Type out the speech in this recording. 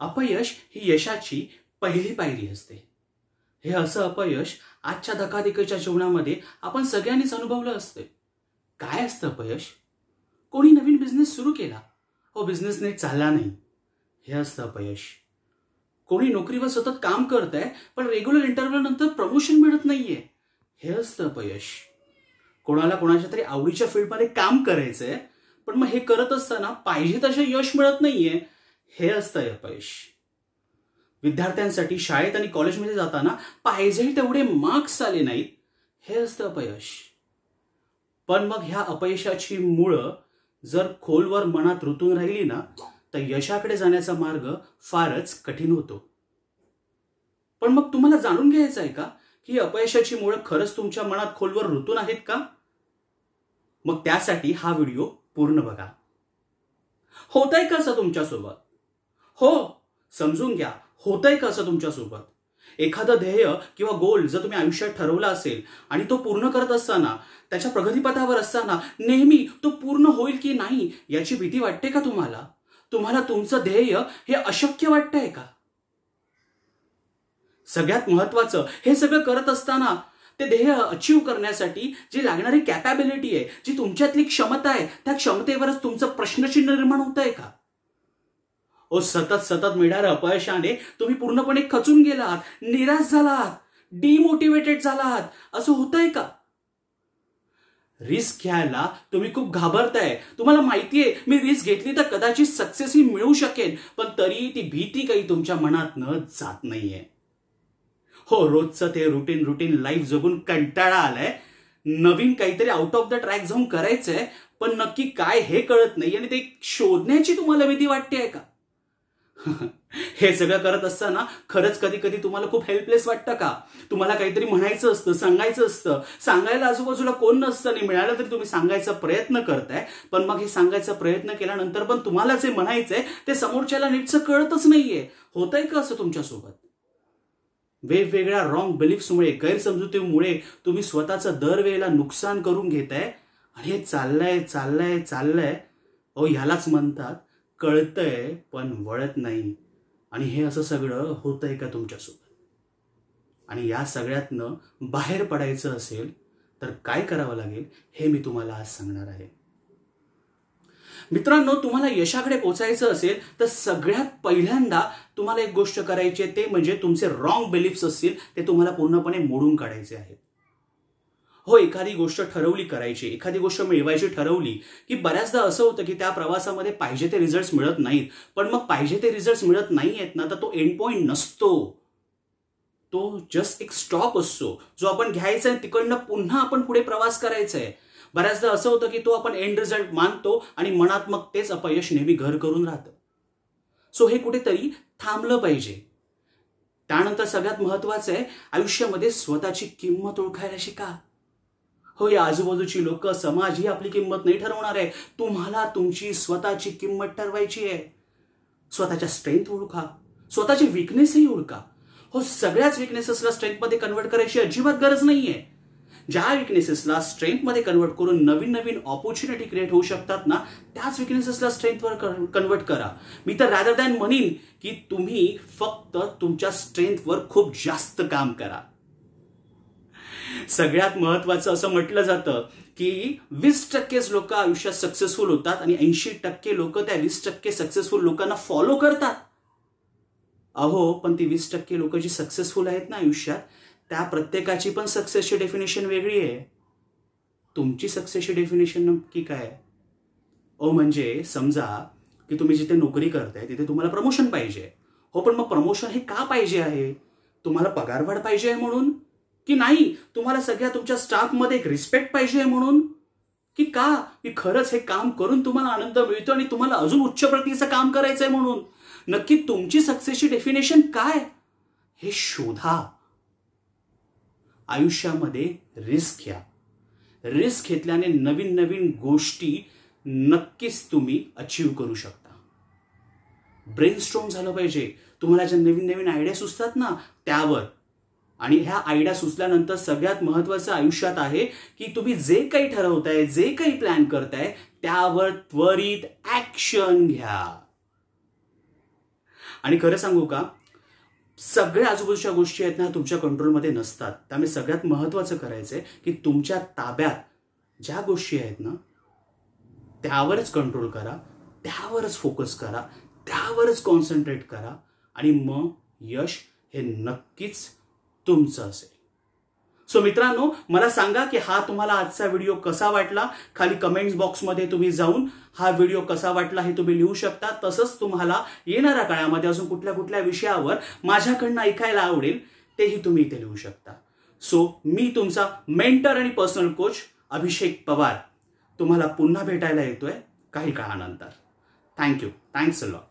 अपयश ही यशाची पहिली पायरी असते. हे असं अपयश आजच्या धकाधकीच्या जीवनामध्ये आपण सगळ्यांनीच अनुभवलं असतं. काय असतं अपयश? कोणी नवीन बिझनेस सुरू केला? हो बिझनेस नीट चालला नाही. हे असतं अपयश. कोणी नोकरीवर सतत काम करत आहे पण रेग्युलर इंटरव्ह्यू नंतर प्रमोशन मिळत नाहीये. हे असतं अपयश. कोणाला कोणाच्या तरी आवडीच्या फील्डमध्ये काम करायचंय पण मग हे करत असताना पाहिजे तसे यश मिळत नाहीये हे असतं अपयश. विद्यार्थ्यांसाठी शाळेत आणि कॉलेजमध्ये जाताना पाहिजे तेवढे मार्क्स आले नाहीत हे असतं अपयश. पण मग ह्या अपयशाची मुळं जर खोलवर मनात रुतून राहिली ना तर यशाकडे जाण्याचा मार्ग फारच कठीण होतो. पण मग तुम्हाला जाणून घ्यायचं आहे का की अपयशाची मुळं खरंच तुमच्या मनात खोलवर रुतून आहेत का? मग त्यासाठी हा व्हिडिओ पूर्ण बघा. होत आहे कसं तुमच्यासोबत? हो समजून घ्या. होतंय कसं तुमच्यासोबत? एखादं ध्येय किंवा गोल जर तुम्ही आयुष्यात ठरवला असेल आणि तो पूर्ण करत असताना त्याच्या प्रगतीपथावर असताना नेहमी तो पूर्ण होईल की नाही याची भीती वाटते का तुम्हाला? तुम्हाला तुमचं ध्येय हे अशक्य वाटतंय का? सगळ्यात महत्वाचं हे सगळं करत असताना ते ध्येय अचीव करण्यासाठी जी लागणारी कॅपॅबिलिटी आहे जी तुमच्यातली क्षमता आहे त्या क्षमतेवरच तुमचं प्रश्नचिन्ह निर्माण होत आहे का? ओ सतत सतत मिळणाऱ्या अपयशाने तुम्ही पूर्णपणे खचून गेलात निराश झालात डिमोटिवेटेड झालात. असं होतंय का? रिस्क घ्यायला तुम्ही खूप घाबरताय. तुम्हाला माहितीये मी रिस्क घेतली तर कदाचित सक्सेस ही मिळू शकेल पण तरी ती भीती काही तुमच्या मनात न जात नाहीये. हो रोजचं ते रुटीन रुटीन लाईफ जगून कंटाळा आलाय. नवीन काहीतरी आउट ऑफ द ट्रॅक जाऊन करायचंय पण नक्की काय हे कळत नाही आणि ते शोधण्याची तुम्हाला भीती वाटते आहे का? हे सगळं करत असताना खरंच कधी कधी तुम्हाला खूप हेल्पलेस वाटतं का? तुम्हाला काहीतरी म्हणायचं असतं सांगायचं असतं. सांगायला आजूबाजूला कोण नसतं नाही मिळालं तरी तुम्ही सांगायचा प्रयत्न करताय. पण मग हे सांगायचा प्रयत्न केल्यानंतर पण तुम्हाला जे म्हणायचंय ते समोरच्याला नीटचं कळतच नाहीये. होतंय का असं तुमच्यासोबत? वेगवेगळ्या रॉंग बिलीफ्समुळे गैरसमजुतीमुळे तुम्ही स्वतःचं दरवेळेला नुकसान करून घेताय. आणि हे चाललंय चाललंय चाललंय. अहो ह्यालाच म्हणतात. कळतंय पण वळत नाही. आणि हे असं सगळं होतंय का तुमच्यासोबत? आणि या सगळ्यातनं बाहेर पडायचं असेल तर काय करावं लागेल हे मी तुम्हाला आज सांगणार आहे. मित्रांनो तुम्हाला यशाकडे पोचायचं असेल तर सगळ्यात पहिल्यांदा तुम्हाला एक गोष्ट करायची आहे ते म्हणजे तुमचे रॉंग बिलीफ्स असतील ते तुम्हाला पूर्णपणे मोडून काढायचे आहेत. हो एखादी गोष्ट ठरवली करायची एखादी गोष्ट मिळवायची ठरवली की बऱ्याचदा असं होतं की त्या प्रवासामध्ये पाहिजे ते रिझल्ट मिळत नाहीत. पण मग पाहिजे ते रिझल्ट मिळत नाही आहेत ना तर तो एंड पॉईंट नसतो. तो जस्ट एक स्टॉप असतो. जो आपण घ्यायचा आहे तिकडनं पुन्हा आपण पुढे प्रवास करायचा आहे. बऱ्याचदा असं होतं की तो आपण एंड रिझल्ट मानतो आणि मनात मग तेच अपयश नेहमी घर करून राहतं. सो हे कुठेतरी थांबलं पाहिजे. त्यानंतर सगळ्यात महत्वाचं आहे आयुष्यामध्ये स्वतःची किंमत ओळखायला शिका. हो या आजूबाजूची लोक समाज ही आपली किंमत नाही ठरवणार आहे. तुम्हाला तुमची स्वतःची किंमत ठरवायची आहे. स्वतःच्या स्ट्रेंथ ओळखा. स्वतःची विकनेसही ओळखा. हो सगळ्याच विकनेसेसला स्ट्रेंथमध्ये कन्वर्ट करायची अजिबात गरज नाहीये. ज्या विकनेसेसला स्ट्रेंथमध्ये कन्वर्ट करून नवीन नवीन ऑपॉर्च्युनिटी क्रिएट होऊ शकतात ना त्याच विकनेसेसला स्ट्रेंथवर कन्वर्ट करा. मी तर रॅदर दॅन म्हणेन की तुम्ही फक्त तुमच्या स्ट्रेंथवर खूप जास्त काम करा. सगळ्यात महत्वाचं असं म्हटलं जातं की वीस टक्केच लोक आयुष्यात सक्सेसफुल होतात आणि ऐंशी टक्के लोक त्या वीस टक्के सक्सेसफुल लोकांना फॉलो करतात. अहो पण ती वीस टक्के लोक जी सक्सेसफुल आहेत ना आयुष्यात त्या प्रत्येकाची पण सक्सेसची डेफिनेशन वेगळी आहे. तुमची सक्सेसची डेफिनेशन नक्की काय ओ म्हणजे समजा की तुम्ही जिथे नोकरी करताय तिथे तुम्हाला प्रमोशन पाहिजे. हो पण मग प्रमोशन हे का पाहिजे आहे? तुम्हाला पगारवाढ पाहिजे आहे म्हणून? की नाही तुम्हाला सगळ्या तुमच्या स्टाफमध्ये एक रिस्पेक्ट पाहिजे म्हणून? की का? की खरंच हे काम करून तुम्हाला आनंद मिळतो आणि तुम्हाला अजून उच्च प्रतीचं काम करायचंय म्हणून? नक्की तुमची सक्सेसची डेफिनेशन काय? हे शोधा. आयुष्यामध्ये रिस्क घ्या. रिस्क घेतल्याने नवीन नवीन गोष्टी नक्कीच तुम्ही अचीव करू शकता. ब्रेन स्ट्रॉंग झालं पाहिजे. तुम्हाला ज्या नवीन नवीन आयडिया सुचतात ना त्यावर. आणि ह्या आयडिया सुचल्यानंतर सगळ्यात महत्वाचं आयुष्यात आहे की तुम्ही जे काही ठरवताय जे काही प्लॅन करताय त्यावर त्वरित ऍक्शन घ्या. आणि खरं सांगू का? सगळ्या आजूबाजूच्या गोष्टी आहेत ना तुमच्या कंट्रोलमध्ये नसतात. त्यामुळे सगळ्यात महत्त्वाचं करायचं आहे की तुमच्या ताब्यात ज्या गोष्टी आहेत ना त्यावरच कंट्रोल करा त्यावरच फोकस करा त्यावरच कॉन्सन्ट्रेट करा आणि मग यश हे नक्कीच तुमचं असेल. सो मित्रांनो मला सांगा की हा तुम्हाला आजचा व्हिडिओ कसा वाटला? खाली कमेंट्स बॉक्समध्ये तुम्ही जाऊन हा व्हिडिओ कसा वाटला हे तुम्ही लिहू शकता. तसंच तुम्हाला येणाऱ्या काळामध्ये अजून कुठल्या कुठल्या विषयावर माझ्याकडनं ऐकायला आवडेल तेही तुम्ही इथे लिहू शकता. सो मी तुमचा मेंटर आणि पर्सनल कोच अभिषेक पवार. तुम्हाला पुन्हा भेटायला येतोय काही काळानंतर. Thank you thanks a lot